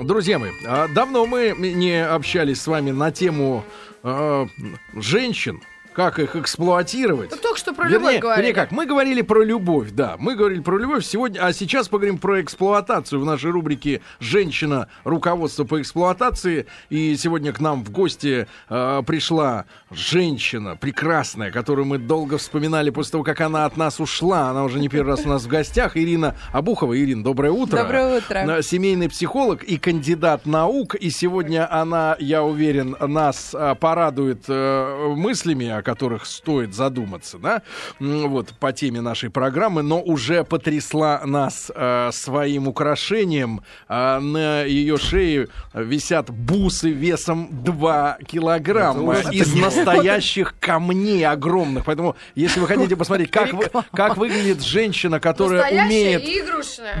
Друзья мои, а давно мы не общались с вами на тему э, женщин, как их эксплуатировать. Ну, только что про Вернее, любовь говорили. вернее, как, мы говорили про любовь, да, мы говорили про любовь сегодня, а сейчас поговорим про эксплуатацию в нашей рубрике «Женщина. Руководство по эксплуатации». И сегодня к нам в гости э, пришла женщина прекрасная, которую мы долго вспоминали после того, как она от нас ушла. Она уже не первый раз у нас в гостях. Ирина Абухова. Ирина, доброе утро. Доброе утро. Э, Семейный психолог и кандидат наук. И сегодня она, я уверен, нас э, порадует э, мыслями, о которых стоит задуматься, да, вот по теме нашей программы, но уже потрясла нас э, своим украшением. А на ее шее висят бусы весом 2 килограмма Это из настоящих камней огромных. Поэтому, если вы хотите посмотреть, как, вы- как выглядит женщина, которая Настоящая умеет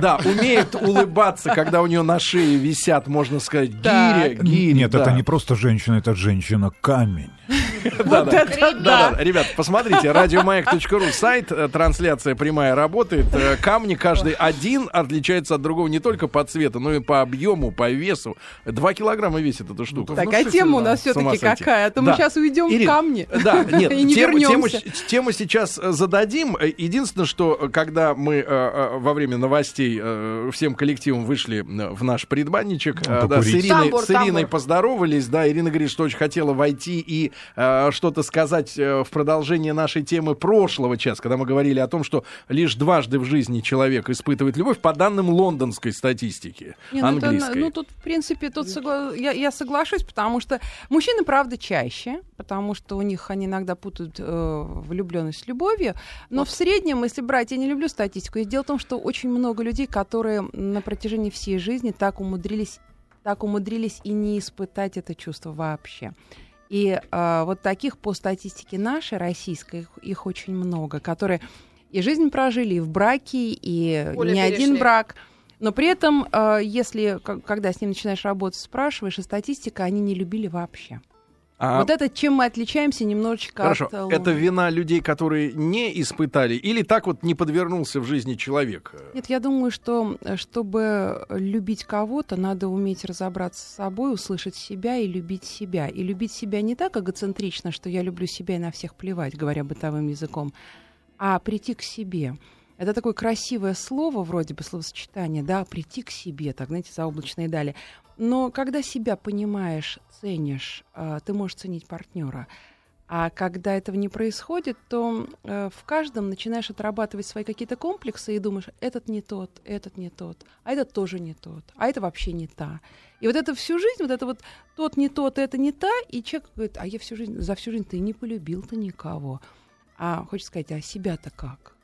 да, умеет улыбаться, когда у нее на шее висят, можно сказать, гири, гири. Нет, это да. не просто женщина, это женщина-камень. Да, да. Ребят, Да, да, ребят, посмотрите, радиомаяк.ру, сайт, э, трансляция прямая работает. Э, Камни каждый один отличается от другого не только по цвету, но и по объему, по весу. Два килограмма весит эта штука. Так, а тема у нас все-таки какая? А то мы сейчас уйдем в камни. Да, нет, И не вернемся. тему сейчас э, зададим. Э, Единственное, что э, когда мы э, э, во время новостей э, всем коллективом вышли э, в наш предбанничек, э, да, с. Ириной, поздоровались, да, Ирина говорит, что очень хотела войти и э, что-то сказать э, в продолжение нашей темы прошлого часа, когда мы говорили о том, что лишь дважды в жизни человек испытывает любовь, по данным лондонской статистики, Не, ну, это, английской. ну, тут, в принципе, тут согла- я, я соглашусь, потому что мужчины, правда, чаще, потому что у них они иногда путают э, влюбленность с любовью. Но в среднем, если брать, я не люблю статистику, и дело в том, что очень много людей, которые на протяжении всей жизни так умудрились, так умудрились и не испытать это чувство вообще. И э, вот таких по статистике нашей, российской, их, их очень много, которые и жизнь прожили, и в браке, и Поле не один перешли. брак. Но при этом, э, если, когда с ним начинаешь работать, спрашиваешь, и статистика, они не любили вообще. А- Вот это чем мы отличаемся немножечко Хорошо, от... э, это вина людей, которые не испытали, или так вот не подвернулся в жизни человек? Нет, я думаю, что чтобы любить кого-то, надо уметь разобраться с собой, услышать себя и любить себя. И любить себя не так эгоцентрично, что я люблю себя и на всех плевать, говоря бытовым языком, а прийти к себе. Это такое красивое слово, вроде бы словосочетание, да, прийти к себе, так, знаете, заоблачные дали. Но когда себя понимаешь, ценишь, а, ты можешь ценить партнера. А когда этого не происходит, то э, в каждом начинаешь отрабатывать свои какие-то комплексы и думаешь, этот не тот, этот не тот, а этот тоже не тот, а это вообще не та. И вот это всю жизнь, вот это вот тот не тот, это не та, и человек говорит, а я всю жизнь, за всю жизнь ты не полюбил-то никого. А хочешь сказать, а себя-то как?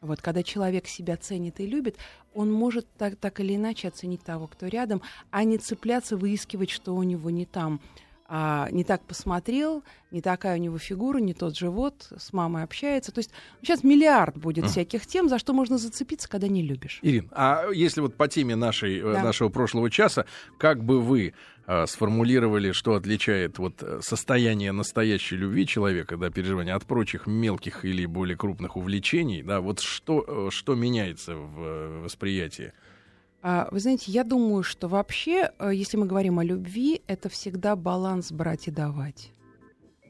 Вот когда человек себя ценит и любит, он может так, так или иначе оценить того, кто рядом, а не цепляться, выискивать, что у него не там. А, не так посмотрел, не такая у него фигура, не тот живот, с мамой общается. То есть сейчас миллиард будет всяких тем, за что можно зацепиться, когда не любишь. Ирин, а если вот по теме нашей, э, Да. нашего прошлого часа, как бы вы э, сформулировали, что отличает вот э, состояние настоящей любви человека, да, переживания от прочих мелких или более крупных увлечений, да, вот что, э, что меняется в восприятии? А, Вы знаете, я думаю, что вообще, э, если мы говорим о любви, это всегда баланс брать и давать.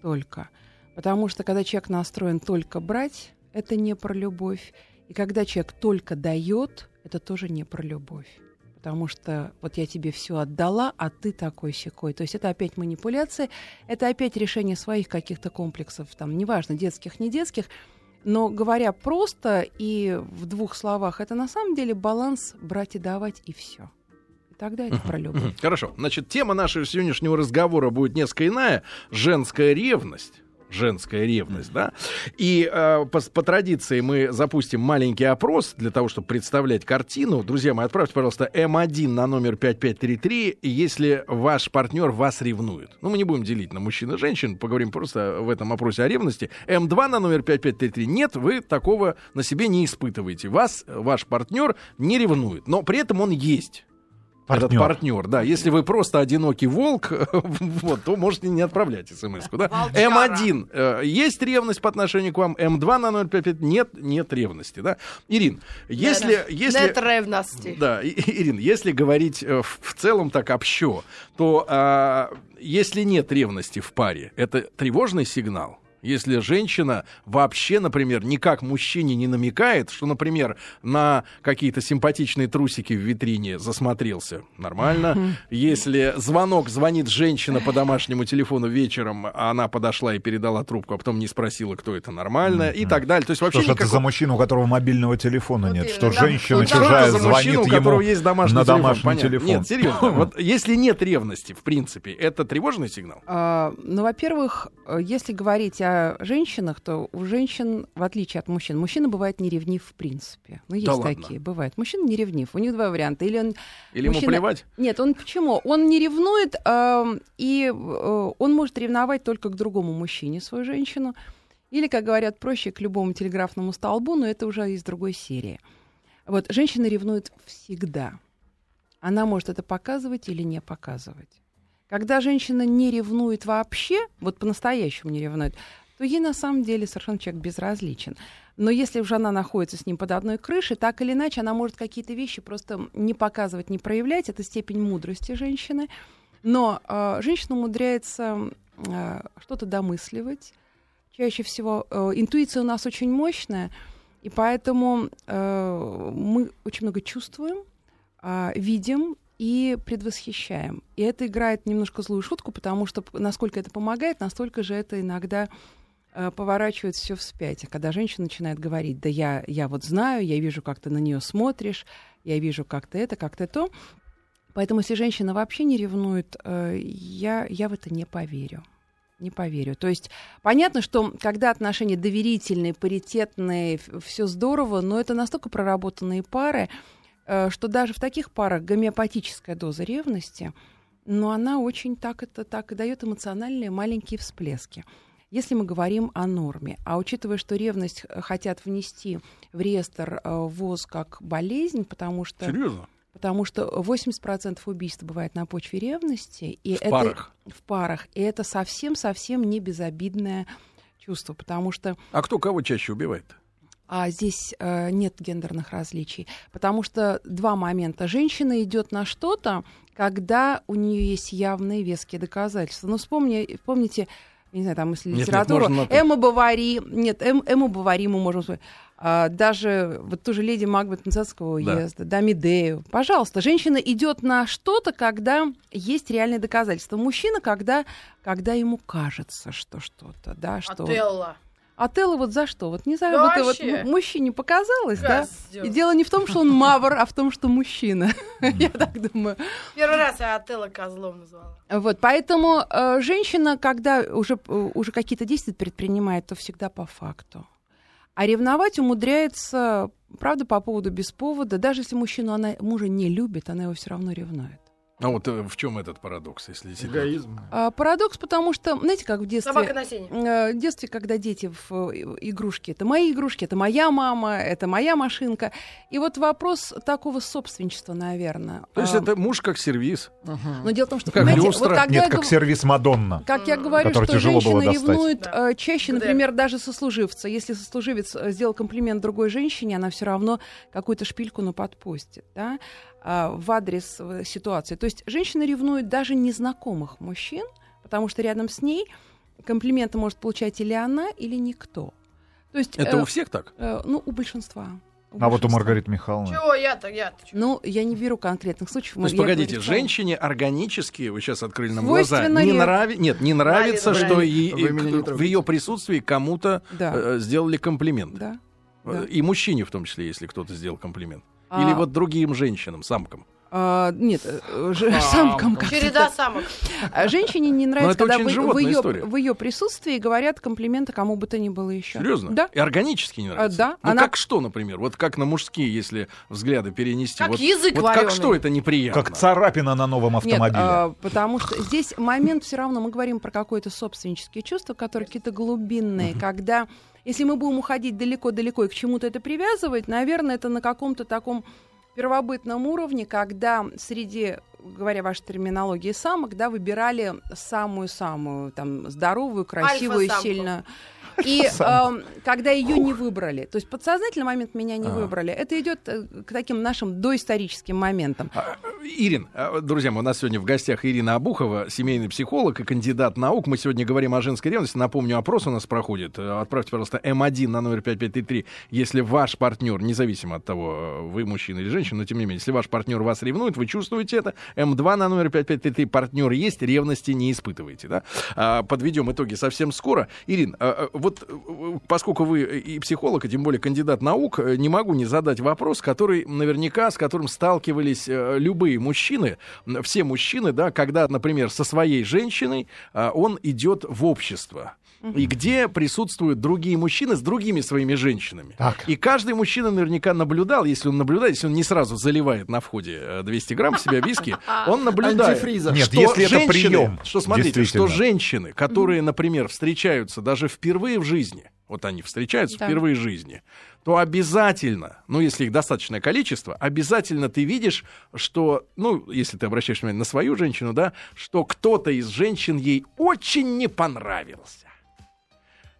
Только. Потому что когда человек настроен только брать, это не про любовь. И когда человек только дает, это тоже не про любовь. Потому что вот я тебе все отдала, а ты такой секой. То есть это опять манипуляция, это опять решение своих каких-то комплексов, там, неважно, детских, не детских. Но говоря просто и в двух словах, это на самом деле баланс брать и давать, и все. Тогда это про любовь. Хорошо. Значит, тема нашего сегодняшнего разговора будет несколько иная. Женская ревность. Женская ревность, да. И э, по, по традиции мы запустим маленький опрос для того, чтобы представлять картину. Друзья мои, отправьте, пожалуйста, М1 на номер 5533, если ваш партнер вас ревнует. Ну, мы не будем делить на мужчин и женщин, поговорим просто в этом опросе о ревности. М2 на номер 5533. Нет, вы такого на себе не испытываете. Вас, ваш партнер не ревнует, но при этом он есть. Этот Партнер. партнер, да. Если вы просто одинокий волк, вот, то можете не отправлять смс да? Волчара. М1. э, есть ревность по отношению к вам? М2 на 055 нет, нет ревности, да? Ирин, если... если Нет ревности. да, И- Ирин, если говорить э, в, в целом так общо, то а, если нет ревности в паре, это тревожный сигнал? Если женщина вообще, например, никак мужчине не намекает, что, например, на какие-то симпатичные трусики в витрине засмотрелся, нормально. Если звонок звонит женщина по домашнему телефону вечером, а она подошла и передала трубку, а потом не спросила, кто это, нормально, и так далее. То есть вообще Что ж это никакого- за мужчина, у которого мобильного телефона нет? Что да. женщина чужая звонит ему которого есть домашний на телефон? домашний Понятно. телефон? Нет, серьезно. Вот если нет ревности, в принципе, это тревожный сигнал? А, Ну, во-первых, э, если говорить о женщинах, то у женщин, в отличие от мужчин, мужчина бывает не ревнив в принципе. Ну, есть Да ладно? такие, бывает. Мужчина не ревнив. У них два варианта. Или он... Или ему Мужчина- плевать? Нет, он почему? Он не ревнует, эм, и э, он может ревновать только к другому мужчине свою женщину. Или, как говорят проще, к любому телеграфному столбу, но это уже из другой серии. Вот, женщина ревнует всегда. Она может это показывать или не показывать. Когда женщина не ревнует вообще, вот по-настоящему не ревнует, то ей на самом деле совершенно человек безразличен. Но если уже она находится с ним под одной крышей, так или иначе она может какие-то вещи просто не показывать, не проявлять. Это степень мудрости женщины. Но э, женщина умудряется э, что-то домысливать. Чаще всего э, интуиция у нас очень мощная, и поэтому э, мы очень много чувствуем, а, видим и предвосхищаем. И это играет немножко злую шутку, потому что насколько это помогает, настолько же это иногда э, поворачивает все вспять. А когда женщина начинает говорить, да я, я вот знаю, я вижу, как ты на нее смотришь, я вижу, как ты это, как ты то. Поэтому если женщина вообще не ревнует, э, я, я в это не поверю. Не поверю. То есть понятно, что когда отношения доверительные, паритетные, все здорово, но это настолько проработанные пары, э, что даже в таких парах гомеопатическая доза ревности, но она очень так это так и дает эмоциональные маленькие всплески. Если мы говорим о норме, а учитывая, что ревность э, хотят внести в реестр э, ВОЗ как болезнь, потому что Серьезно? Потому что 80% убийств бывает на почве ревности. И В это, парах. В парах. И это совсем-совсем не безобидное чувство, потому что А кто кого чаще убивает? а здесь э, нет гендерных различий. Потому что два момента. Женщина идет на что-то, когда у нее есть явные веские доказательства. Ну, вспомни, помните, не знаю, там, если Нет, нет, литературу, можно на «ты». Эмма Бавари, нет, Эм, Эмму Бавари мы можем вспомнить. А, даже вот ту же леди Магбет Мцатского Да. уезда, да. Медею. Пожалуйста, женщина идет на что-то, когда есть реальные доказательства. Мужчина, когда, когда ему кажется, что что-то, да, что... Отелло. А Телла вот за что? Вот не знаю, Да вот, вот вообще. м- мужчине показалось, да? Козёл. И дело не в том, что он мавр, а в том, что мужчина. Я так думаю. Первый раз я Отелло козлом назвала. Вот, поэтому э, женщина, когда уже, э, уже какие-то действия предпринимает, то всегда по факту. А ревновать умудряется, правда, по поводу без повода. Даже если мужчину она мужа не любит, она его все равно ревнует. А вот э, в чем этот парадокс, если? Эгоизм. А, парадокс, потому что, знаете, как в детстве... Собака на сене. Э, В детстве, когда дети в э, игрушки, это мои игрушки, это моя мама, это моя машинка. И вот вопрос такого собственничества, наверное. То есть А, это муж как сервис. Но дело в том, что, Как понимаете, люстра. вот Нет, я как сервис Мадонна. как я говорю, который что тяжело было женщина достать. ревнует Да. э, чаще, например, даже сослуживца. Если сослуживец сделал комплимент другой женщине, она все равно какую-то шпильку на подпустит, да, а, в адрес э, ситуации. То есть женщина ревнует даже незнакомых мужчин, потому что рядом с ней комплименты может получать или она, или никто. То есть, Это э, у всех так? э, ну, у большинства. А вот у. Маргариты Михайловны. Чего я-то, я-то? чё? Ну, я не беру конкретных случаев. То есть, погодите, говорю женщине органически, вы сейчас открыли нам глаза, не нрави... нет, не нравится, Нравится. что и- и к- в ее присутствии кому-то Да, э, сделали комплимент. да. Э, да. И мужчине в том числе, если кто-то сделал комплимент. А, Или вот другим женщинам, самкам. а, нет, э, ж- Самкам. Череда самок. А Женщине не нравится, когда вы- в, ее, история. в ее присутствии говорят комплименты кому бы то ни было еще. Серьезно? Да. И органически не нравится? да. Ну Она- как что, например? Вот как на мужские, если взгляды перенести? Как вот, язык вот как что это неприятно? Как царапина на новом Нет, автомобиле. а, потому что здесь момент все равно, мы говорим про какое-то собственнические чувства, которые какие-то глубинные, когда, если мы будем уходить далеко-далеко и к чему-то это привязывать, наверное, это на каком-то таком первобытном уровне, когда среди говоря вашей терминологии самок, да, выбирали самую-самую там здоровую, красивую, сильно. И эм, когда ее не выбрали, то есть подсознательный момент меня не А. выбрали, это идет э, к таким нашим доисторическим моментам. А, Ирин, а, друзья у нас сегодня в гостях Ирина Абухова, семейный психолог и кандидат наук. Мы сегодня говорим о женской ревности. Напомню, опрос у нас проходит. Э, Отправьте, пожалуйста, М1 на номер 5533, если ваш партнер, независимо от того, э, вы мужчина или женщина, но тем не менее, если ваш партнер вас ревнует, вы чувствуете это. М2 на номер 5533, партнер есть, ревности не испытываете. Да? А, Подведем итоги совсем скоро. Ирин, а, вот э, поскольку вы и психолог, и тем более кандидат наук, э, не могу не задать вопрос, который наверняка, с которым сталкивались э, любые мужчины, все мужчины, да, когда, например, со своей женщиной а, он идет в общество. И где присутствуют другие мужчины с другими своими женщинами. Так. И каждый мужчина наверняка наблюдал, если он наблюдает, если он не сразу заливает на входе э, 200 грамм в себя виски, он наблюдает. Нет, что если это женщины- прием, Что смотрите, что женщины, которые, например, встречаются даже впервые в жизни, вот они встречаются Да. впервые в жизни, то обязательно, ну, если их достаточное количество, обязательно ты видишь, что, ну, если ты обращаешь внимание на свою женщину, да, что кто-то из женщин ей очень не понравился.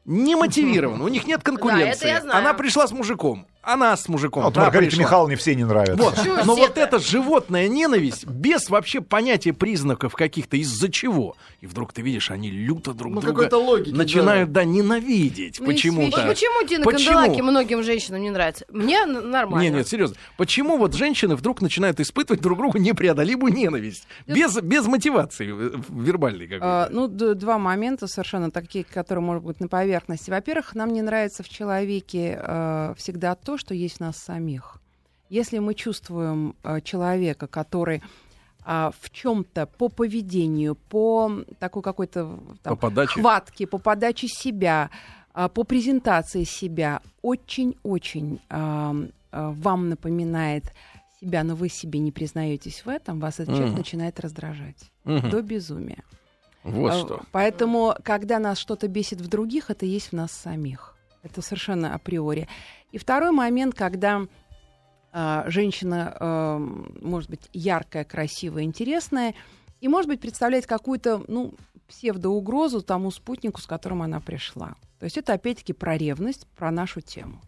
Не мотивирован, у них нет конкуренции. знаю. Она пришла с мужиком, она с мужиком. Вот та Маргарите пришла. Михайловне все не нравятся. Вот. Но вот эта животная ненависть без вообще понятия признаков каких-то из-за чего. И вдруг ты видишь, они люто друг Ну, друга логики, начинают, да, ненавидеть Ну, почему-то. Вот почему Дина Почему? Канделаки многим женщинам не нравится? Мне нормально. Нет, нет, серьезно. Почему вот женщины вдруг начинают испытывать друг другу непреодолимую ненависть? Без, без мотивации э, вербальной какой-то. А, ну, два момента совершенно такие, которые могут быть на поверхности. Во-первых, нам не нравится в человеке э, всегда то, что есть в нас самих. Если мы чувствуем э, человека, который а, в чем-то по поведению, по такой какой-то там, По подаче. хватке, по подаче себя, а, по презентации себя очень-очень а, вам напоминает себя, но вы себе не признаетесь в этом, вас этот человек Мгм. начинает раздражать Мгм. до безумия. Вот А, что. Поэтому, когда нас что-то бесит в других, это есть в нас самих. Это совершенно априори. И второй момент, когда а, женщина, эм, может быть, яркая, красивая, интересная, и, может быть, представляет какую-то, ну, псевдоугрозу тому спутнику, с которым она пришла. То есть это, опять-таки, про ревность, про нашу тему.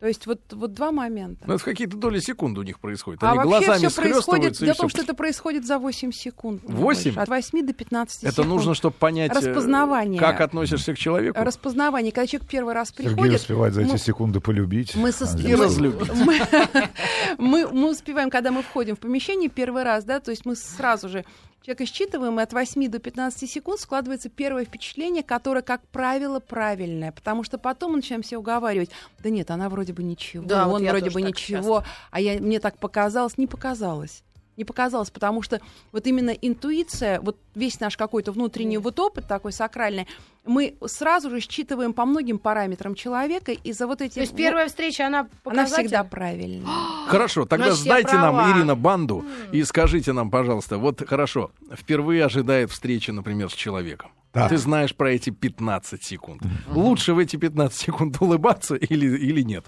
То есть вот, вот два момента. Ну, это в какие-то доли секунды у них происходит. а Они вообще глазами все происходит, и дело в том, что это происходит за 8 секунд. не Восемь? больше. От 8 до 15 Это секунд. нужно, чтобы понять, э, Распознавание. как относишься к человеку. Распознавание. Когда человек первый раз Сергей приходит, успевает за эти мы- секунды полюбить. мы со- А И здесь- мы- разлюбить. мы, мы, мы успеваем, когда мы входим в помещение первый раз, да, то есть мы сразу же человека считываем, и от 8 до 15 секунд складывается первое впечатление, которое, как правило, правильное, потому что потом мы начинаем себя уговаривать, да нет, она вроде бы ничего, Да, вот он я вроде бы ничего, а я, мне так показалось, не показалось. Не показалось, потому что вот именно интуиция, вот весь наш какой-то внутренний вот опыт такой сакральный, мы сразу же считываем по многим параметрам человека, и за вот эти... То есть первая встреча, она Она всегда правильная. Хорошо, тогда Значит, сдайте нам. Ирина, банду и скажите нам, пожалуйста, вот хорошо, впервые ожидает встречи, например, с человеком. Так. Ты знаешь про эти 15 секунд. Лучше в эти 15 секунд улыбаться или, или нет?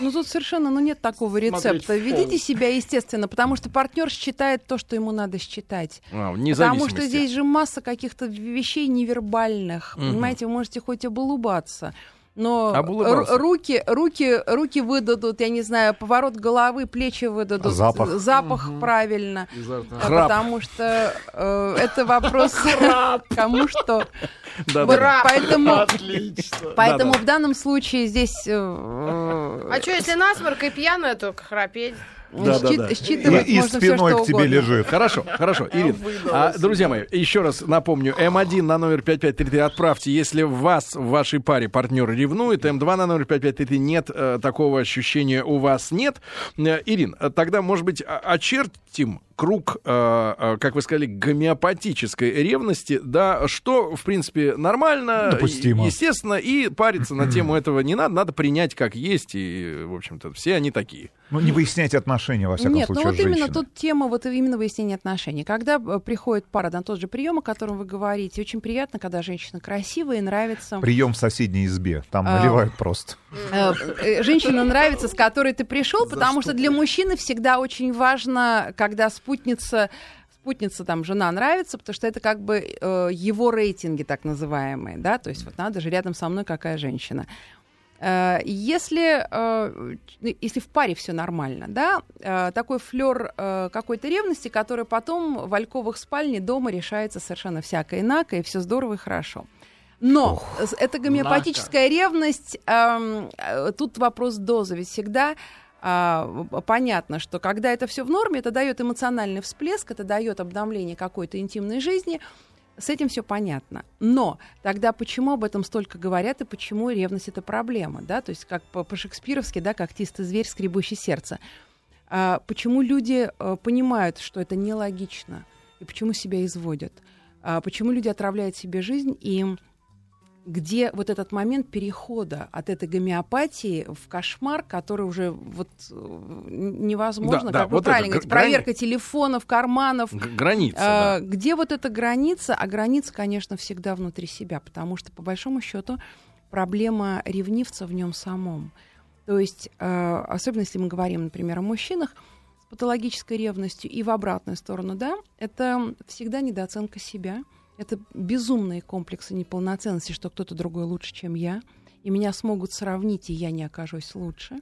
Ну тут совершенно ну, нет такого рецепта. Ведите себя естественно, потому что партнер считает то, что ему надо считать. А, Потому что здесь же масса каких-то вещей невербальных. Мгм. Понимаете, вы можете хоть обулыбаться. Но Обулыбался. ру- руки, руки, руки выдадут, я не знаю, поворот головы, плечи выдадут, запах? запах правильно, Изо рта. А Храп. потому что э, это вопрос кому что. Да, Вот да. поэтому, Отлично. поэтому Да-да. в данном случае здесь э, э, А что, если насморк и пьяная, то храпеть? Да, да, да. считывать И, и спиной что к тебе угодно. лежит. Хорошо, хорошо, Ирин. А, друзья мои, еще раз напомню, М1 на номер 5533 отправьте, если вас в вашей паре партнер ревнует, М2 на номер 5533 нет, э, такого ощущения у вас нет. Э, Ирин, э, тогда, может быть, очертим круг, как вы сказали, гомеопатической ревности, да, что, в принципе, нормально, Допустимо. естественно, и париться на тему этого не надо, надо принять как есть, и, в общем-то, все они такие. Ну, не выясняйте отношения, во всяком Нет, случае, ну вот именно тут тема вот именно выяснения отношений. Когда э, приходит пара на тот же прием, о котором вы говорите, очень приятно, когда женщина красивая и нравится. Прием в соседней избе. Там А, наливают просто. Э, э, Женщина нравится, с которой ты пришел, потому что что для мужчины всегда очень важно, когда спутница спутница, там, жена нравится, потому что это как бы э, его рейтинги так называемые, да, то есть вот надо же рядом со мной какая женщина. Э, Если, э, если в паре все нормально, да, э, такой флер какой-то ревности, который потом в альковых спальне дома решается совершенно всякое инакое, и все здорово и хорошо. Но с- эта гомеопатическая ревность, эм, э, тут вопрос дозы, ведь всегда а, понятно, что когда это все в норме, это дает эмоциональный всплеск, это дает обновление какой-то интимной жизни, с этим все понятно. Но тогда почему об этом столько говорят и почему ревность это проблема, да? То есть как по- по-шекспировски, да, как тистый зверь, скребущий сердце. А почему люди э, понимают, что это нелогично и почему себя изводят? А почему люди отравляют себе жизнь и где вот этот момент перехода от этой гомеопатии в кошмар, который уже вот э, невозможно, Да, да, как вы вот правильно гра- говорите, проверка телефонов, карманов, Г- Граница, а, да. Где вот эта граница? А граница, конечно, всегда внутри себя, потому что, по большому счету, проблема ревнивца в нем самом. То есть, э, особенно если мы говорим, например, о мужчинах с патологической ревностью и в обратную сторону, да, это всегда недооценка себя, это безумные комплексы неполноценности, что кто-то другой лучше, чем я, и меня смогут сравнить, и я не окажусь лучше.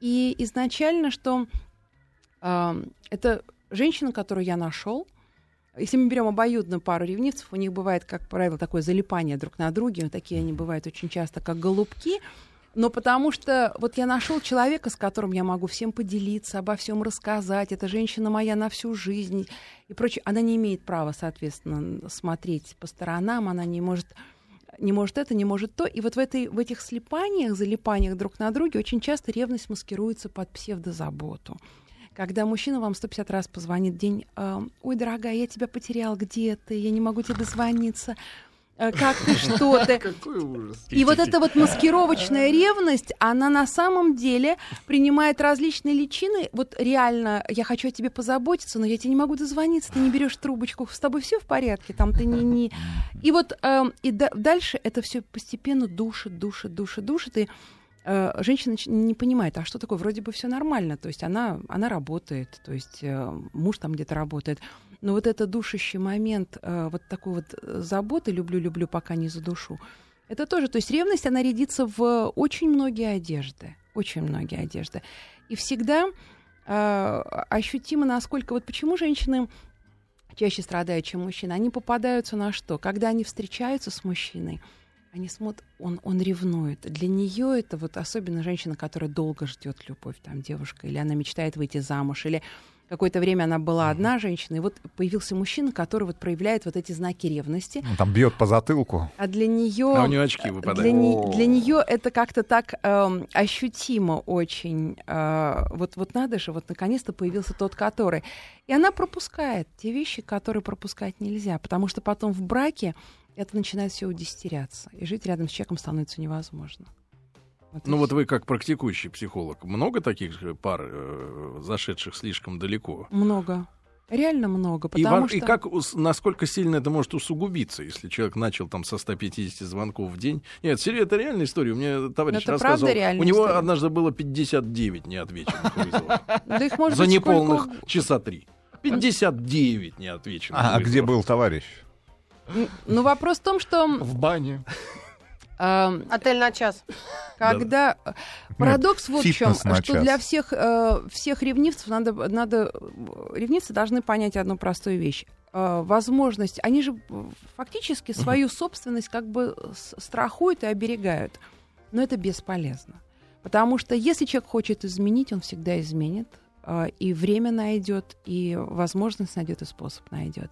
И изначально, что э, это женщина, которую я нашел. Если мы берем обоюдную пару ревнивцев, у них бывает, как правило, такое залипание друг на друге. Такие они бывают очень часто, как голубки. Но потому что вот я нашел человека, с которым я могу всем поделиться, обо всем рассказать. Это женщина моя на всю жизнь и прочее. Она не имеет права, соответственно, смотреть по сторонам. Она не может не может это, не может то. И вот в, этой, в этих слипаниях, залипаниях друг на друге очень часто ревность маскируется под псевдозаботу. Когда мужчина вам 150 раз позвонит в день, э, ой, дорогая, я тебя потерял, где ты, я не могу тебе дозвониться, как ты, что ты. Какой ужас. И вот эта вот маскировочная ревность, она на самом деле принимает различные личины. Вот реально, я хочу о тебе позаботиться, но я тебе не могу дозвониться, ты не берешь трубочку, с тобой все в порядке, там ты не... не... И вот эм, и да- дальше это все постепенно душит, душит, душит, душит, и э, женщина не понимает, а что такое, вроде бы все нормально, то есть она, она работает, то есть э, муж там где-то работает, но вот это душащий момент, э, вот такой вот э, заботы, люблю-люблю, пока не задушу, это тоже, то есть ревность, она рядится в очень многие одежды, очень многие одежды. И всегда э, ощутимо, насколько, вот почему женщины чаще страдают, чем мужчины, они попадаются на что? Когда они встречаются с мужчиной, они смотрят, он, он ревнует. Для нее это вот особенно женщина, которая долго ждет любовь, там девушка, или она мечтает выйти замуж, или какое-то время она была одна женщина, и вот появился мужчина, который вот проявляет вот эти знаки ревности, Ну, Там бьет по затылку. а для нее А у нее очки для, выпадают. не- для нее это как-то так эм, ощутимо очень. э, вот, вот надо же, вот наконец-то появился тот, который. И она пропускает те вещи, которые пропускать нельзя, потому что потом в браке это начинает все удестеряться, и жить рядом с человеком становится невозможно. И Ну вот вы как практикующий психолог, много таких же пар, э, зашедших слишком далеко? много. Реально много, И, потому во- что... и как, насколько сильно это может усугубиться, если человек начал там со 150 звонков в день? Нет, серьезно, это реальная история. У меня товарищ Это рассказывал. правда реальная у него история? однажды было 59 неотвеченных вызовов. Да их может За неполных часа три. 59 неотвеченных А, а где был товарищ? Ну, вопрос в том, что... В бане. Отель на час. Когда э, парадокс вот в чем, что для всех э, всех ревнивцев надо надо ревнивцы должны понять одну простую вещь. Э, возможность, они же фактически свою собственность как бы страхуют и оберегают, но это бесполезно, потому что если человек хочет изменить, он всегда изменит, и время найдет, и возможность найдет, и способ найдет.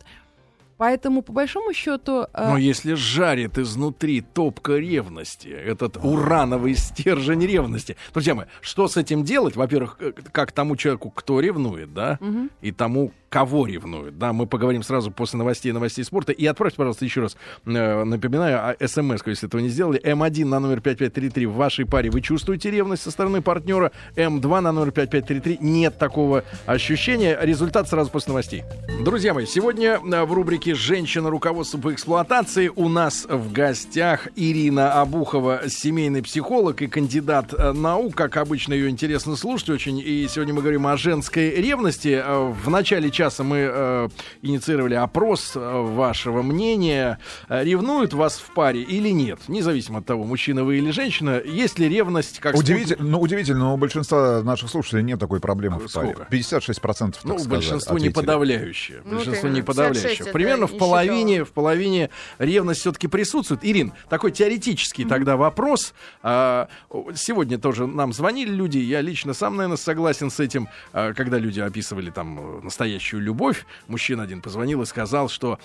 Поэтому, по большому счету, э, Но если жарит изнутри топка ревности, этот урановый стержень ревности. Друзья мои, что с этим делать? Во-первых, э, как тому человеку, кто ревнует, да, мгм. и тому, кого ревнует. Да, мы поговорим сразу после новостей и новостей спорта. И отправьте, пожалуйста, еще раз, э, напоминаю, а, смс если этого не сделали. М1 на номер 5533 в вашей паре вы чувствуете ревность со стороны партнера. М2 на номер 5533 нет такого ощущения. Результат сразу после новостей. Друзья мои, сегодня э, в рубрике «Женщина. Руководство по эксплуатации» у нас в гостях Ирина Абухова, семейный психолог и кандидат э, наук. Как обычно, ее интересно слушать очень. И сегодня мы говорим о женской ревности. Э, В начале часа мы э, инициировали опрос э, вашего мнения. Ревнуют вас в паре или нет? Независимо от того, мужчина вы или женщина. Есть ли ревность? Как Удивительно, ну, удивительно, но у большинства наших слушателей нет такой проблемы в паре. Сколько? 56% так Ну, сказать, большинство не ответили. подавляющее. Ну, большинство ты, не подавляющее. 56 Примерно в не половине, в половине ревность все-таки присутствует. Ирин, такой теоретический тогда вопрос. А, сегодня тоже нам звонили люди. Я лично сам, наверное, согласен с этим. А, когда люди описывали там э, настоящую любовь, мужчина один позвонил и сказал, что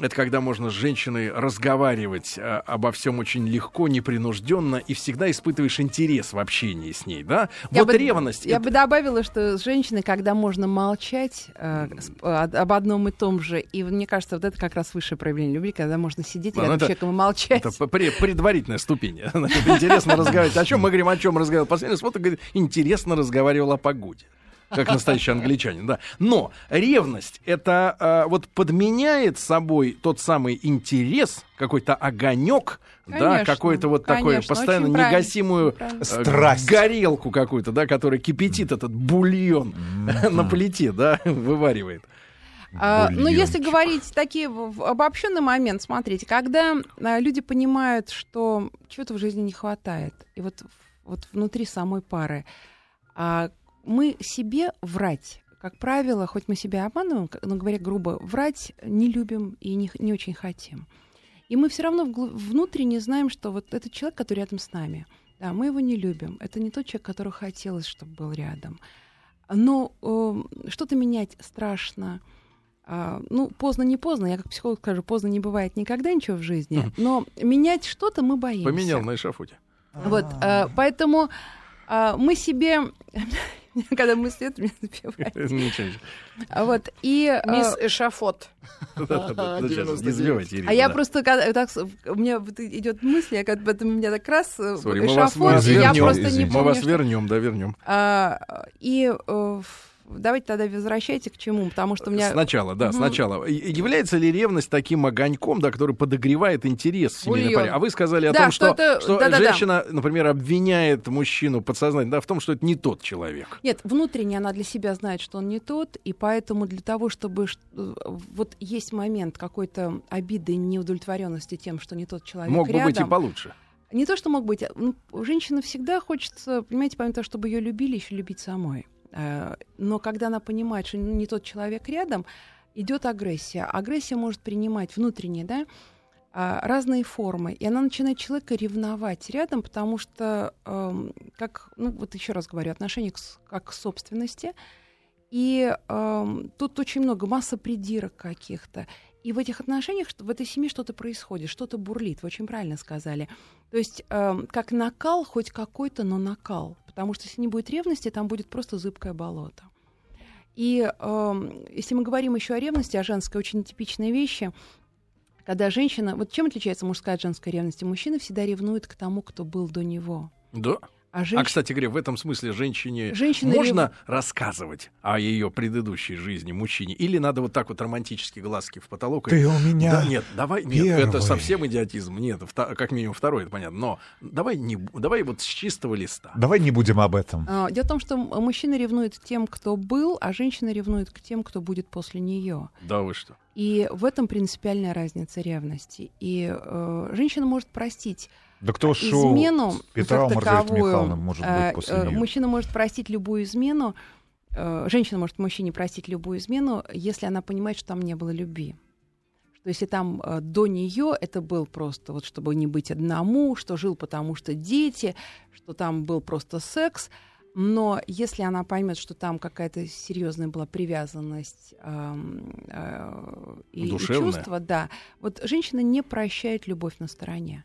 это когда можно с женщиной разговаривать а, обо всем очень легко, непринужденно и всегда испытываешь интерес в общении с ней, да? Я вот бы- ревность. Я это- бы добавила, что с женщиной, когда можно молчать э, о- об одном и том же, и мне кажется, вот это как раз высшее проявление любви, когда можно сидеть рядом это- с человеком и молчать. Это пре- предварительная ступень. Интересно разговаривать. О чем мы говорим, о чем разговаривал последний раз? Вот, говорит, интересно разговаривал о погоде. Как настоящий англичанин, да. Но ревность это а, вот подменяет собой тот самый интерес, какой-то огонек, да, Конечно, какой-то вот такой конечно, постоянно негасимую правильно. э, Страсть. горелку какую-то, да, которая кипятит этот бульон Мгм. на плите, да, вываривает. А, ну, если говорить такие в- обобщенный момент, смотрите, когда а, люди понимают, что чего-то в жизни не хватает, и вот, вот внутри самой пары, а, мы себе врать, как правило, хоть мы себя обманываем, но говоря грубо, врать не любим и не, не очень хотим. И мы все равно внутренне знаем, что вот этот человек, который рядом с нами, да, мы его не любим. Это не тот человек, которого хотелось, чтобы был рядом. Но э, что-то менять страшно. А, ну, поздно, не поздно. Я как психолог скажу, поздно не бывает никогда ничего в жизни. Но менять что-то мы боимся. Поменял на эшафоте. Вот, э, поэтому э, мы себе... Когда мысли это меня ничего. А Вот, и... э, Мисс Эшафот. Да-да-да, да, сейчас, Не 99. сбивайте, Ирина, А я просто, когда, так, у меня идет мысль, я как бы это у меня так раз э, мы мы эшафот, я просто не. Мы помню, вас вернем, да, вернем. А, и э, давайте тогда возвращайте к чему, потому что у меня... Сначала, да, Мгм. сначала. Является ли ревность таким огоньком, да, который подогревает интерес в семейной паре? А вы сказали о Да, том, что что, это- что женщина, например, обвиняет мужчину подсознательно да, в том, что это не тот человек. Нет, внутренне она для себя знает, что он не тот, и поэтому для того, чтобы... э, Вот есть момент какой-то обиды, неудовлетворенности тем, что не тот человек Мог бы рядом. быть и получше. Не то, что мог быть. а, Ну, у женщины всегда хочется, понимаете, помимо того, чтобы ее любили, еще любить самой. Э, Но когда она понимает, что не тот человек рядом, идет агрессия. Агрессия может принимать внутренне, да, а, разные формы. И она начинает человека ревновать рядом, потому что, эм, как, ну, вот еще раз говорю, отношение к, как к собственности. И эм, тут очень много, масса придирок каких-то. И в этих отношениях, в этой семье что-то происходит, что-то бурлит. Вы очень правильно сказали. То есть эм, как накал, хоть какой-то, но накал. Потому что если не будет ревности, там будет просто зыбкое болото. И эм, если мы говорим еще о ревности, о женской очень типичной вещи, когда женщина... Вот чем отличается мужская от женской ревности? Мужчина всегда ревнует к тому, кто был до него. Да. А А, женщина... кстати говоря, в этом смысле женщине Женщина можно рассказывать о ее предыдущей жизни мужчине? Или надо вот так вот романтически глазки в потолок? и- Ты у меня Да, нет, давай, нет, это совсем идиотизм. Нет, вта- как минимум второй, это понятно. Но давай, не, давай вот с чистого листа. Давай не будем об этом. А, Дело в том, что мужчина ревнует к тем, кто был, а женщина ревнует к тем, кто будет после нее. Да вы что? И в этом принципиальная разница ревности. И э, женщина может простить Да кто шоу измену Петра как таковую. Может Э, быть после э, нее? Мужчина может простить любую измену. э, Женщина может мужчине простить любую измену, если она понимает, что там не было любви. Что если там э, до нее это был просто вот чтобы не быть одному, что жил потому что дети, что там был просто секс, Но если она поймет, что там какая-то серьезная была привязанность эм, э, и, и чувство, да, вот женщина не прощает любовь на стороне.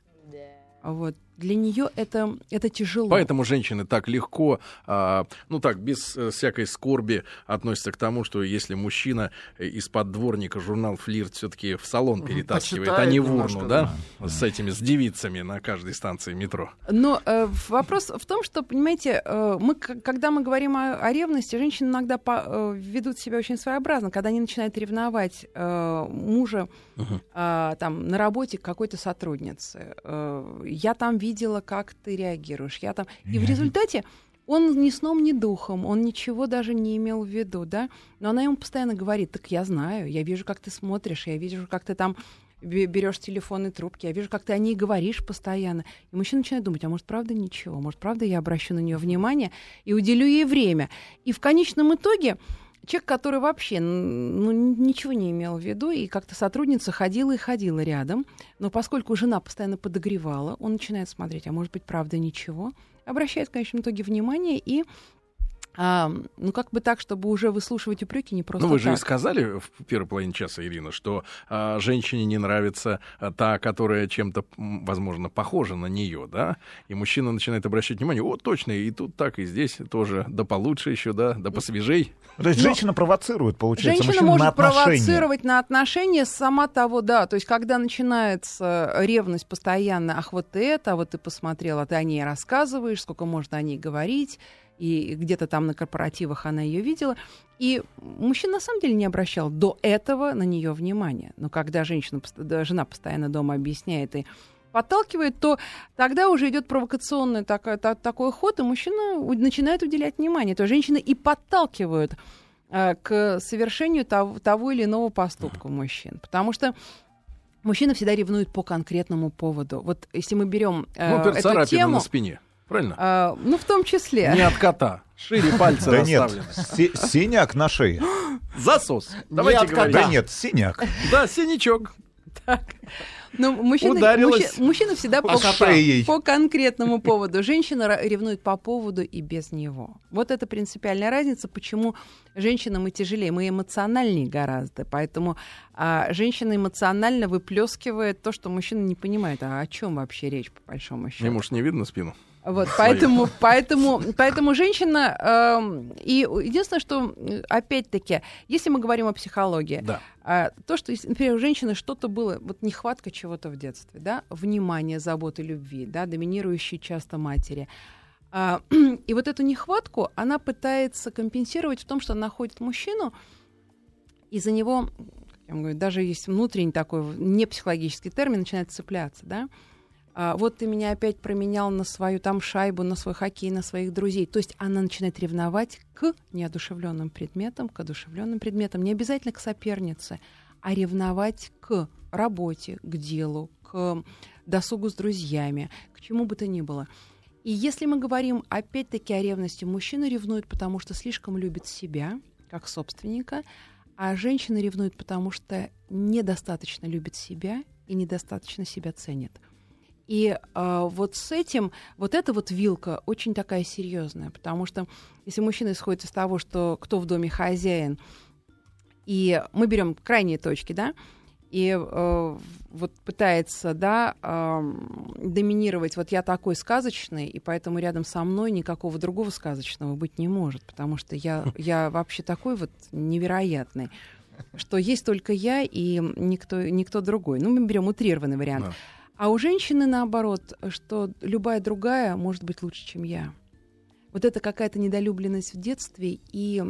Вот для нее это это тяжело. Поэтому женщины так легко, а, ну так, без э, всякой скорби относятся к тому, что если мужчина э, из-под дворника журнал «Флирт» все-таки в салон перетаскивает, а почитает не в немножко, урну, да, с этими, с девицами на каждой станции метро. Но э, вопрос в том, что, понимаете, э, мы, когда мы говорим о, о ревности, женщины иногда по- э, ведут себя очень своеобразно, когда они начинают ревновать э, мужа э, там на работе к какой-то сотруднице. Э, я там видела, как ты реагируешь. Я там... И в результате он ни сном, ни духом, он ничего даже не имел в виду, да? Но она ему постоянно говорит, так я знаю, я вижу, как ты смотришь, я вижу, как ты там бе- берешь телефонные трубки, я вижу, как ты о ней говоришь постоянно. И мужчина начинает думать, а может, правда ничего, может, правда я обращу на нее внимание и уделю ей время. И в конечном итоге человек, который вообще ну, ничего не имел в виду, и как-то сотрудница ходила и ходила рядом, но поскольку жена постоянно подогревала, он начинает смотреть, а может быть, правда ничего, обращает в конечном итоге внимание и а, ну, как бы так, чтобы уже выслушивать упреки не просто Ну, вы же и так. сказали в первой половине часа, Ирина, что а, женщине не нравится а, та, которая чем-то, возможно, похожа на нее, да? И мужчина начинает обращать внимание, о, точно, и тут так, и здесь тоже, да получше еще, да, да посвежей. То есть Но- женщина провоцирует, получается, Женщина на может отношения. провоцировать на отношения сама того, да. То есть, когда начинается ревность постоянно, ах, вот это, а вот ты посмотрела, ты о ней рассказываешь, сколько можно о ней говорить, и где-то там на корпоративах она ее видела. И мужчина на самом деле не обращал до этого на нее внимания. Но когда женщина, жена постоянно дома объясняет и подталкивает, то тогда уже идет провокационный такой, та- такой ход, и мужчина начинает уделять внимание. То есть женщины и подталкивают э, к совершению того, того или иного поступка мужчин. Потому что мужчина всегда ревнует по конкретному поводу. Вот если мы берем э, ну, эту тему, на спине, правильно? э, ну в том числе. Не от кота, шире пальцы Да нет, синяк на шее. Засос. Давайте говорить. Да нет, синяк. Да, синячок. Но мужчина, Ударилась мужчина, мужчина всегда по, По конкретному поводу. Женщина ревнует по поводу и без него. Вот это принципиальная разница, почему женщинам мы тяжелее, мы эмоциональнее гораздо. Поэтому а, женщина эмоционально выплескивает то, что мужчина не понимает. А о чем вообще речь, по большому счету? Мне, может, не видно спину? Вот, поэтому, поэтому, поэтому женщина... эм, и единственное, что, э, опять-таки, если мы говорим о психологии, Да. а, то, что, например, у женщины что-то было, вот нехватка чего-то в детстве, да, внимания, заботы, любви, да, доминирующей часто матери. А, и вот эту нехватку она пытается компенсировать в том, что она находит мужчину, и за него, как я говорю, даже есть внутренний такой не психологический термин, начинает цепляться, да. А, вот ты меня опять променял на свою там шайбу, на свой хоккей, на своих друзей. То есть она начинает ревновать к неодушевленным предметам, к одушевленным предметам, не обязательно к сопернице, а ревновать к работе, к делу, к досугу с друзьями, к чему бы то ни было. И если мы говорим опять-таки о ревности, мужчина ревнует, потому что слишком любит себя, как собственника, а женщина ревнует, потому что недостаточно любит себя и недостаточно себя ценит. И э, вот с этим, вот эта вот вилка очень такая серьезная, потому что если мужчина исходит из того, что кто в доме хозяин, и мы берем крайние точки, да, и э, вот пытается, да, эм, доминировать, вот я такой сказочный, и поэтому рядом со мной никакого другого сказочного быть не может, потому что я, я вообще такой вот невероятный, что есть только я и никто, никто другой. Ну, мы берем утрированный вариант. Да. А у женщины наоборот, что любая другая может быть лучше, чем я. Вот это какая-то недолюбленность в детстве и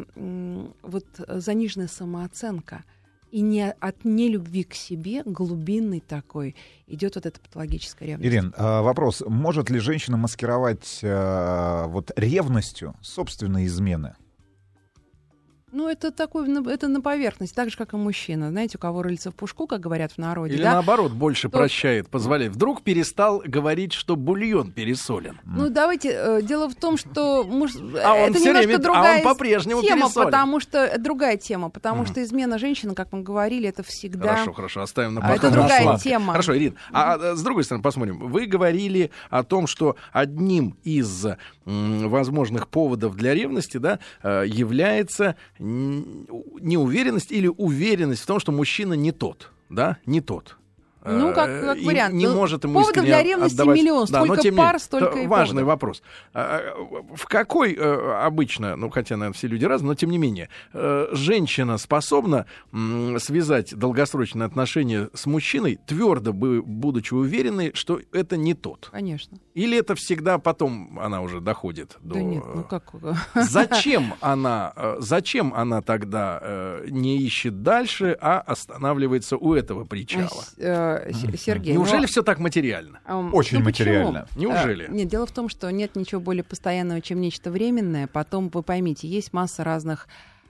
вот заниженная самооценка. И не от нелюбви к себе, глубинный такой, идет вот эта патологическая ревность. Ирин, а, вопрос. Может ли женщина маскировать а, вот ревностью собственные измены? Ну, это такой, на- это на поверхность, так же, как и мужчина. Знаете, у кого рыльца в пушку, как говорят в народе, Или да? наоборот, больше То- прощает, позволяет. Вдруг перестал говорить, что бульон пересолен. Ну, давайте, э, дело в том, что муж... А он это немножко время- а он другая по-прежнему тема, пересолен. потому что... это другая тема, потому Мгм. что измена женщины, как мы говорили, это всегда... Хорошо, хорошо, оставим на А это потом. другая Ладно. тема. Хорошо, Ирина. А, а, с другой стороны, посмотрим. Вы говорили о том, что одним из м, возможных поводов для ревности да, э, является неуверенность или уверенность в том, что мужчина не тот. Да, не тот. Ну, как- Э, как и вариант. Не Ну, может ему поводов для ревности отдавать- миллион. Да, но Сколько тем пар, менее, столько и Важный поводов. вопрос. А, В какой э, обычно, ну хотя, наверное, все люди разные, но тем не менее, э, женщина способна связать долгосрочные отношения с мужчиной, твердо будучи уверенной, что это не тот? Конечно. Или это всегда потом она уже доходит до... Да нет, ну как... Зачем она, зачем она тогда не ищет дальше, а останавливается у этого причала? Сергей, Неужели ну, все так материально? Очень ну, почему? материально. Неужели? А, Нет, дело в том, что нет ничего более постоянного, чем нечто временное. Потом, вы поймите, есть масса разных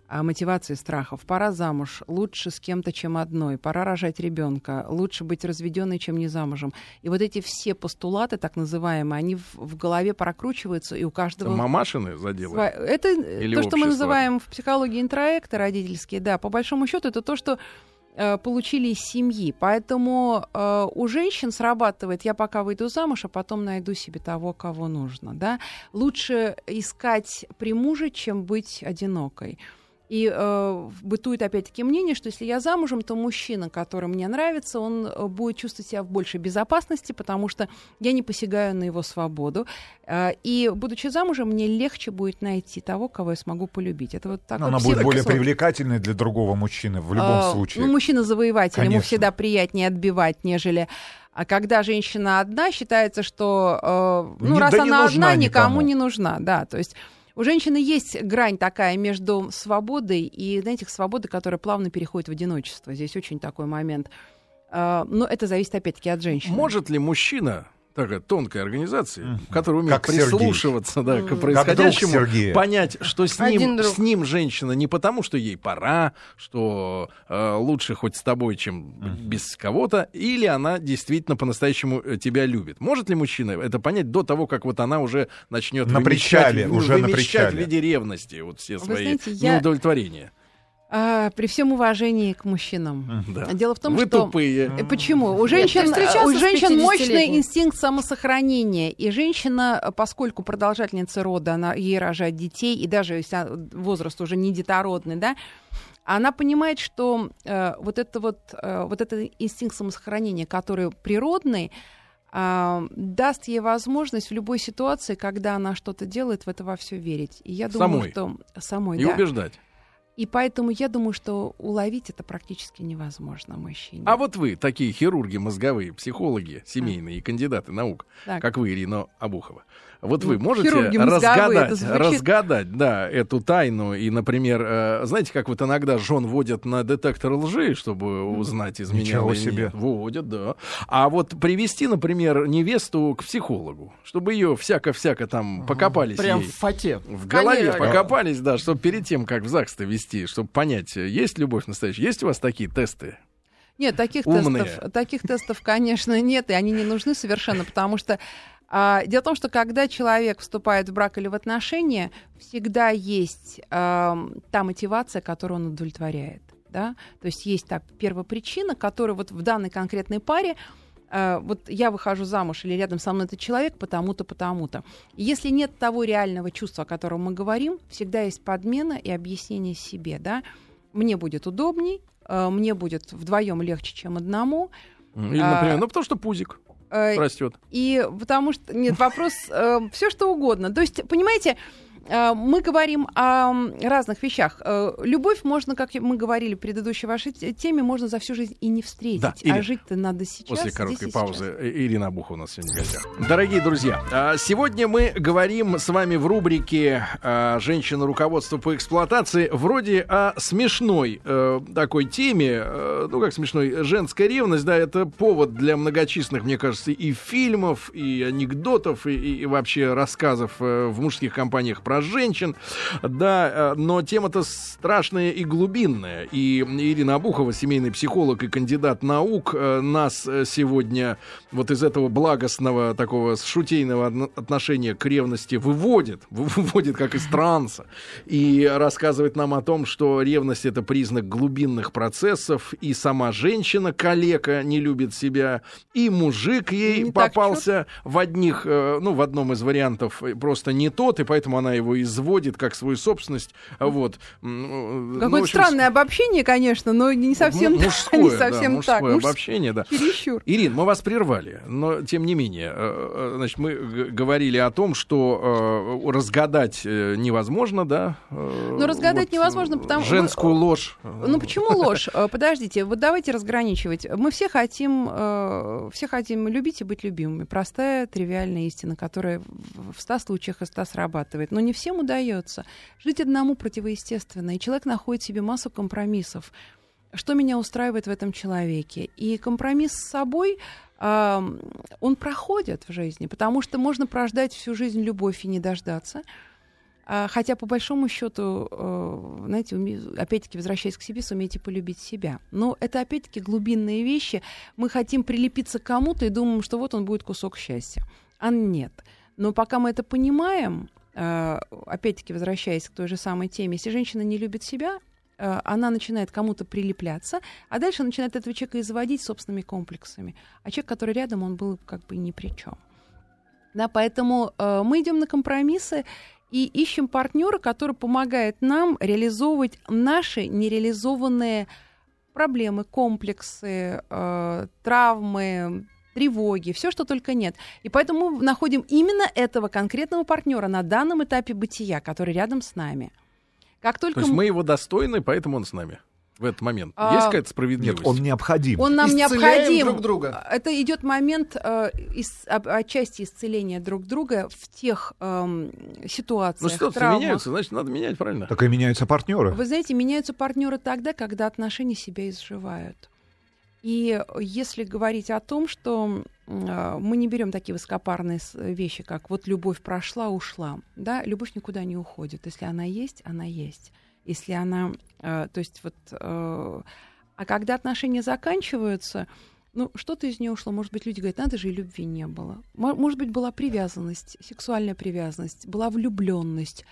а, мотиваций, страхов. Пора замуж, лучше с кем-то, чем одной. Пора рожать ребенка, лучше быть разведенной, чем не замужем. И вот эти все постулаты, так называемые, они в, в голове прокручиваются, и у Это каждого... мамашины задело? Сва- Это Или то, что мы общество? называем в психологии интроекты родительские, да, по большому счету это то, что получили из семьи. Поэтому э, у женщин срабатывает, я пока выйду замуж, а потом найду себе того, кого нужно. Да? Лучше искать при муже, чем быть одинокой. И э, бытует опять-таки мнение, что если я замужем, то мужчина, который мне нравится, он э, будет чувствовать себя в большей безопасности, потому что я не посягаю на его свободу. Э, и, будучи замужем, мне легче будет найти того, кого я смогу полюбить. Это вот такой Но она будет более привлекательной для другого мужчины в любом а, случае. Ну, мужчина-завоеватель, ему всегда приятнее отбивать, нежели... А когда женщина одна, считается, что, э, ну, Не- раз да она одна, никому никому. не нужна, да, то есть у женщины есть грань такая между свободой и, знаете, свободой, которая плавно переходит в одиночество. Здесь очень такой момент. А, Но это зависит, опять-таки, от женщины. Может ли мужчина, такая тонкая организация, Мгм. которая умеет Как Сергей. прислушиваться да, к происходящему, понять, что с ним, с ним женщина не потому, что ей пора, что э, лучше хоть с тобой, чем без кого-то, или она действительно по-настоящему э, тебя любит. Может ли мужчина это понять до того, как вот она уже начнет На вымещать- причале, уже на вымещать в причале. виде ревности вот все Вы свои знаете, я- неудовлетворения? А, при всем уважении к мужчинам. Да. Дело в том, Вы что... тупые. Э, Почему? У женщин, встречался у с женщин 50-летней? мощный инстинкт самосохранения. И женщина, э, поскольку продолжательница рода, она ей рожает детей, и даже если возраст уже не детородный, да, она понимает, что э, вот, это вот, э, вот этот инстинкт самосохранения, который природный, а, даст ей возможность в любой ситуации, когда она что-то делает, в это во все верить. И я думаю, Самой. что самой, И да. убеждать. И поэтому я думаю, что уловить это практически невозможно мужчине. А вот вы, такие хирурги мозговые, психологи семейные и кандидаты наук, Так. как вы, Ирина Обухова. Вот Ну, вы можете хирурги мозговые, это разгадать, разгадать, да, эту тайну и, например, э, знаете, как вот иногда жен водят на детектор лжи, чтобы узнать, изменяла Ничего или себе. нет. Водят, да. А вот привести, например, невесту к психологу, чтобы ее всяко-всяко там покопались Прям ей. в фате. В голове Конечно. покопались, да, чтобы перед тем, как в ЗАГС-то вести, чтобы понять, есть любовь настоящая. Есть у вас такие тесты? Нет, таких Умные. тестов, таких тестов, конечно, нет, и они не нужны совершенно, потому что а, дело в том, что когда человек вступает в брак или в отношения, всегда есть ам, та мотивация, которую он удовлетворяет. Да? То есть есть та первопричина, которая вот в данной конкретной паре а, вот я выхожу замуж или рядом со мной этот человек потому-то, потому-то. Если нет того реального чувства, о котором мы говорим, всегда есть подмена и объяснение себе, да. Мне будет удобней, э, мне будет вдвоем легче, чем одному. Или, А, например, ну потому что пузик растет. И потому что нет вопрос все что угодно. То есть, понимаете, э, мы говорим о разных вещах. Э, Любовь можно, как мы говорили в предыдущей вашей те- теме, можно за всю жизнь и не встретить. Да, а Ирина, жить-то надо сейчас. После короткой паузы сейчас. Ирина Буха у нас сегодня в гостях. Дорогие друзья, а, сегодня мы говорим с вами в рубрике а, «Женщина. Руководство по эксплуатации» вроде о смешной э, такой теме, э, ну как смешной, женская ревность, да, это повод для многочисленных, мне кажется, и фильмов, и анекдотов, и, и- вообще рассказов в мужских компаниях про про женщин. Да, э, но тема-то страшная и глубинная. И Ирина Абухова, семейный психолог и кандидат наук, э, нас э, сегодня вот из этого благостного такого шутейного отношения к ревности выводит, выводит как из транса, и рассказывает нам о том, что ревность это признак глубинных процессов, и сама женщина, калека, не любит себя, и мужик ей Не попался в одних, ну, в одном из вариантов просто не тот, и поэтому она его изводит как свою собственность. Вот. М, ну, в Какое-то общем, странное обобщение, конечно, но не совсем, мужское, не да, совсем мужское так. Муж- обобщение, да. Чересчур. Ирин, мы вас прервали, но тем не менее, э, э, значит, мы говорили о том, что э, разгадать невозможно, да? Ну, разгадать невозможно, потому- женскую ложь. Ну почему ложь? Подождите, вот давайте разграничивать. Мы все хотим, все хотим любить и быть любимыми. Простая, тривиальная истина, которая в в ста случаях из ста срабатывает. Но не всем удается. Жить одному противоестественно. И человек находит себе массу компромиссов. Что меня устраивает в этом человеке? И компромисс с собой он проходит в жизни, потому что можно прождать всю жизнь любовь и не дождаться. А, Хотя, по большому счету, э, знаете, опять-таки, возвращаясь к себе, сумейте полюбить себя. Но это, опять-таки, глубинные вещи. Мы хотим прилепиться к кому-то и думаем, что вот он будет кусок счастья. А нет. Но пока мы это понимаем, опять-таки, возвращаясь к той же самой теме, если женщина не любит себя, э, она начинает кому-то прилепляться, а дальше начинает этого человека изводить собственными комплексами. А человек, который рядом, он был как бы ни при чем. Да, поэтому э, мы идем на компромиссы и ищем партнера, который помогает нам реализовывать наши нереализованные проблемы, комплексы, э, травмы, тревоги, все, что только нет. И поэтому мы находим именно этого конкретного партнера на данном этапе бытия, который рядом с нами. Как только То есть мы его достойны, поэтому он с нами в этот момент. А, Есть какая-то Нет, справедливость? он необходим. Он нам Исцеляем необходим. друг друга. Это идет момент э, об- отчасти исцеления друг друга в тех Ну, ситуациях, ситуации травмах. меняются, значит, надо менять, правильно? Так и меняются партнеры. Вы знаете, меняются партнеры тогда, когда отношения себя изживают. И если говорить о том, что э, мы не берем такие высокопарные с- вещи, как вот любовь прошла, ушла, да, любовь никуда не уходит. Если она есть, она есть. Если она, э, то есть вот, э, а когда отношения заканчиваются, ну, что-то из нее ушло. Может быть, люди говорят, надо же, и любви не было. Мо- Может быть, была привязанность, сексуальная привязанность, была влюбленность.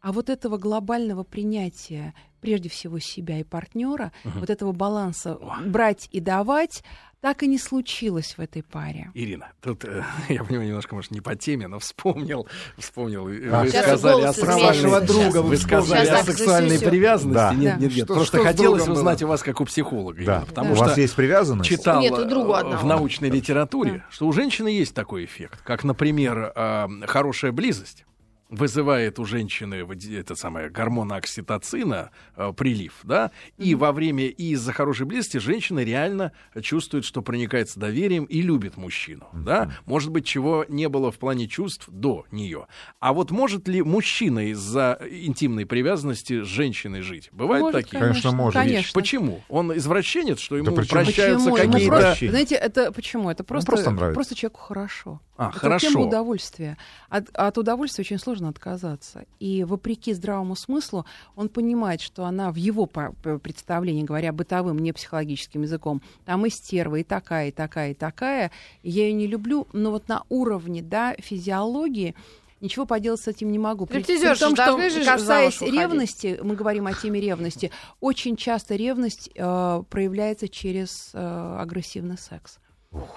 А вот этого глобального принятия, прежде всего, себя и партнера, вот этого баланса брать и давать, так и не случилось в этой паре. Ирина, тут э, я понимаю, немножко, может, не по теме, но вспомнил, вспомнил. А. Вы Сейчас сказали о Про вашего друга вы вы сказали Сейчас о сексуальной засюсю. привязанности. Да. Нет, Да. нет, нет. Что- Просто что хотелось узнать было? у вас как у психолога, Да. Потому У что вас есть привязанность? читал Нет, у друга э, одного. в научной литературе, что у женщины есть такой эффект, как, например, э, хорошая близость вызывает у женщины вот это самое гормон окситоцина э, прилив, да, и во время и из-за хорошей близости женщина реально чувствует, что проникается доверием и любит мужчину, да, может быть, чего не было в плане чувств до нее. А вот может ли мужчина из-за интимной привязанности с женщиной жить? Бывают Может, такие? Конечно, может. Конечно. Почему? Он извращенец, что ему почему? прощаются какие-то... просто, знаете, это почему? Это просто, просто нравится. человеку хорошо. А, это хорошо. тема удовольствия. От, от удовольствия очень сложно отказаться. И вопреки здравому смыслу, он понимает, что она в его представлении, говоря бытовым, не психологическим языком, там и стерва, и такая, и такая, и такая. Я ее не люблю, но вот на уровне да, физиологии ничего поделать с этим не могу. При, при Стриптизерши том, что касаясь ревности, мы говорим о теме ревности, очень часто ревность э, проявляется через э, агрессивный секс.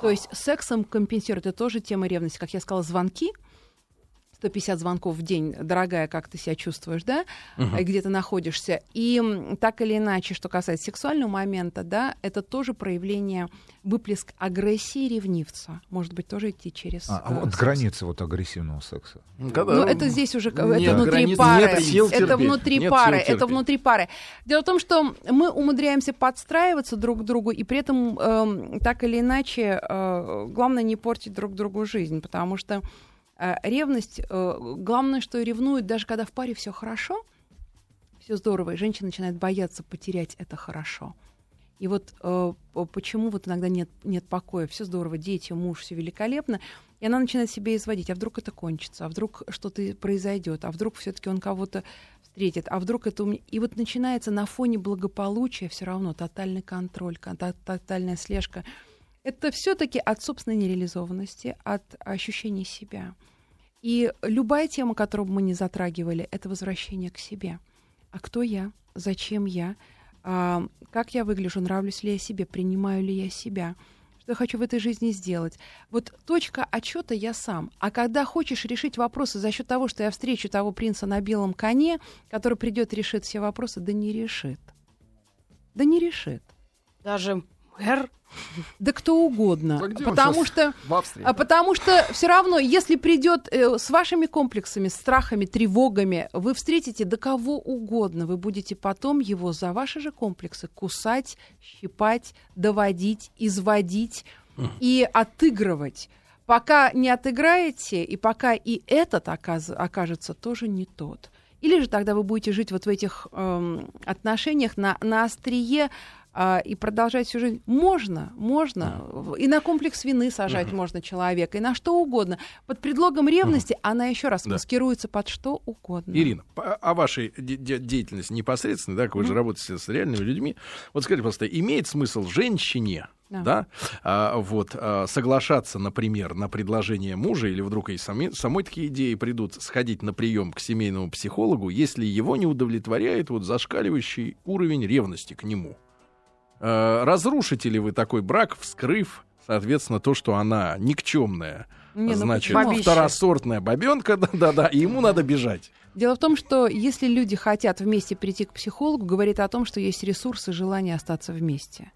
То есть сексом компенсирует. Это тоже тема ревности. Как я сказала, звонки. 150 звонков в день, дорогая, как ты себя чувствуешь, да, и где ты находишься. И так или иначе, что касается сексуального момента, да, это тоже проявление, выплеск агрессии ревнивца. Может быть, тоже идти через... А, а э, вот секс. границы вот агрессивного секса. Когда- Ну, это здесь уже Нет это внутри границ, пары. нет сил это терпеть, внутри нет пары. сил Это внутри пары. Дело в том, что мы умудряемся подстраиваться друг к другу, и при этом эм, так или иначе, э, главное не портить друг другу жизнь, потому что э, ревность, э, главное, что ревнует, даже когда в паре все хорошо, все здорово, и женщина начинает бояться потерять это хорошо. И вот э, почему вот иногда нет, нет покоя, все здорово, дети, муж, все великолепно. И она начинает себя изводить. А вдруг это кончится? А вдруг что-то произойдет? А вдруг все-таки он кого-то встретит? А вдруг это... И вот начинается на фоне благополучия все равно тотальный контроль, кон- то- тотальная слежка. Это все-таки от собственной нереализованности, от ощущения себя. И любая тема, которую мы не затрагивали, это возвращение к себе. А кто я? Зачем я? А, как я выгляжу? Нравлюсь ли я себе? Принимаю ли я себя? Что я хочу в этой жизни сделать? Вот точка отчета я сам. А когда хочешь решить вопросы за счет того, что я встречу того принца на белом коне, который придет и решит все вопросы, да не решит. Да не решит. Даже мэр. Да кто угодно. А потому что В Австрии. а потому что все равно, если придет э, с вашими комплексами, страхами, тревогами, вы встретите до кого угодно, вы будете потом его за ваши же комплексы кусать, щипать, доводить, изводить и отыгрывать. Пока не отыграете, и пока и этот оказ- окажется тоже не тот. Или же тогда вы будете жить вот в этих эм, отношениях на, на острие а, и продолжать всю жизнь. Можно, можно. И на комплекс вины сажать можно человека, и на что угодно. Под предлогом ревности она еще раз Да. маскируется под что угодно. Ирина, о вашей де- де- деятельности непосредственно, да, вы же работаете с реальными людьми. Вот скажите, просто имеет смысл женщине, Да. да, а, вот, а, соглашаться, например, на предложение мужа, или вдруг и сами, самой такие идеи придут, сходить на прием к семейному психологу, если его не удовлетворяет вот зашкаливающий уровень ревности к нему? А, разрушите ли вы такой брак, вскрыв, соответственно, то, что она никчемная, Не, ну значит? Бабища. второсортная бабенка, да-да-да, и ему надо бежать. Дело в том, что если люди хотят вместе прийти к психологу, говорит о том, что есть ресурсы, желание остаться вместе.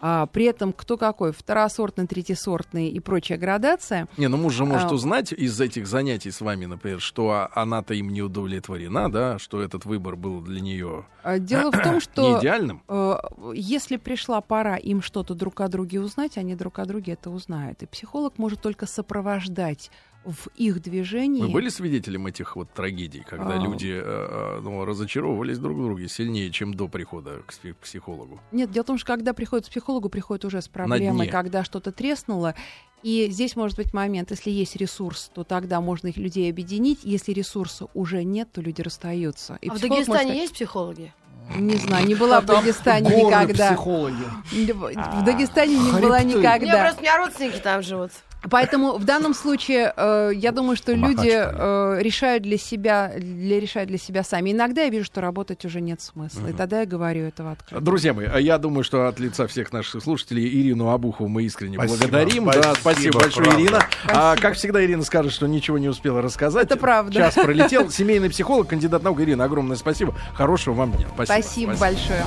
А при этом кто какой? Второсортный, третьесортный и прочая градация. Не, ну муж же может А. узнать из этих занятий с вами, например, что а- она-то им не удовлетворена, да, что этот выбор был для нее А Дело в том, не что идеальным. э, если пришла пора им что-то друг о друге узнать, они друг о друге это узнают. И психолог может только сопровождать в их движении. Вы были свидетелем этих вот трагедий, когда А. люди э, э, ну, разочаровывались друг в друге сильнее, чем до прихода к психологу? Нет, дело в том, что когда приходит к психологу, приходит уже с проблемой, когда что-то треснуло. И здесь может быть момент, если есть ресурс, то тогда можно их людей объединить. Если ресурса уже нет, то люди расстаются. И А в может Дагестане сказать, есть психологи? Не знаю, не была в Дагестане Горы никогда. психологи. В Дагестане не была Хребты. У меня никогда. просто у меня родственники там живут. Поэтому в данном случае э, я думаю, что люди э, решают для себя, для, решают для себя сами. Иногда я вижу, что работать уже нет смысла. И тогда я говорю этого открыто. Друзья мои, а я думаю, что от лица всех наших слушателей Ирину Обухову мы искренне Спасибо. благодарим. да, Спасибо, спасибо большое, правда. Ирина. А, Спасибо. как всегда, Ирина скажет, что ничего не успела рассказать. Это правда. Час пролетел. Семейный психолог, кандидат наук Ирина, огромное спасибо. Хорошего вам дня. Спасибо. Спасибо большое.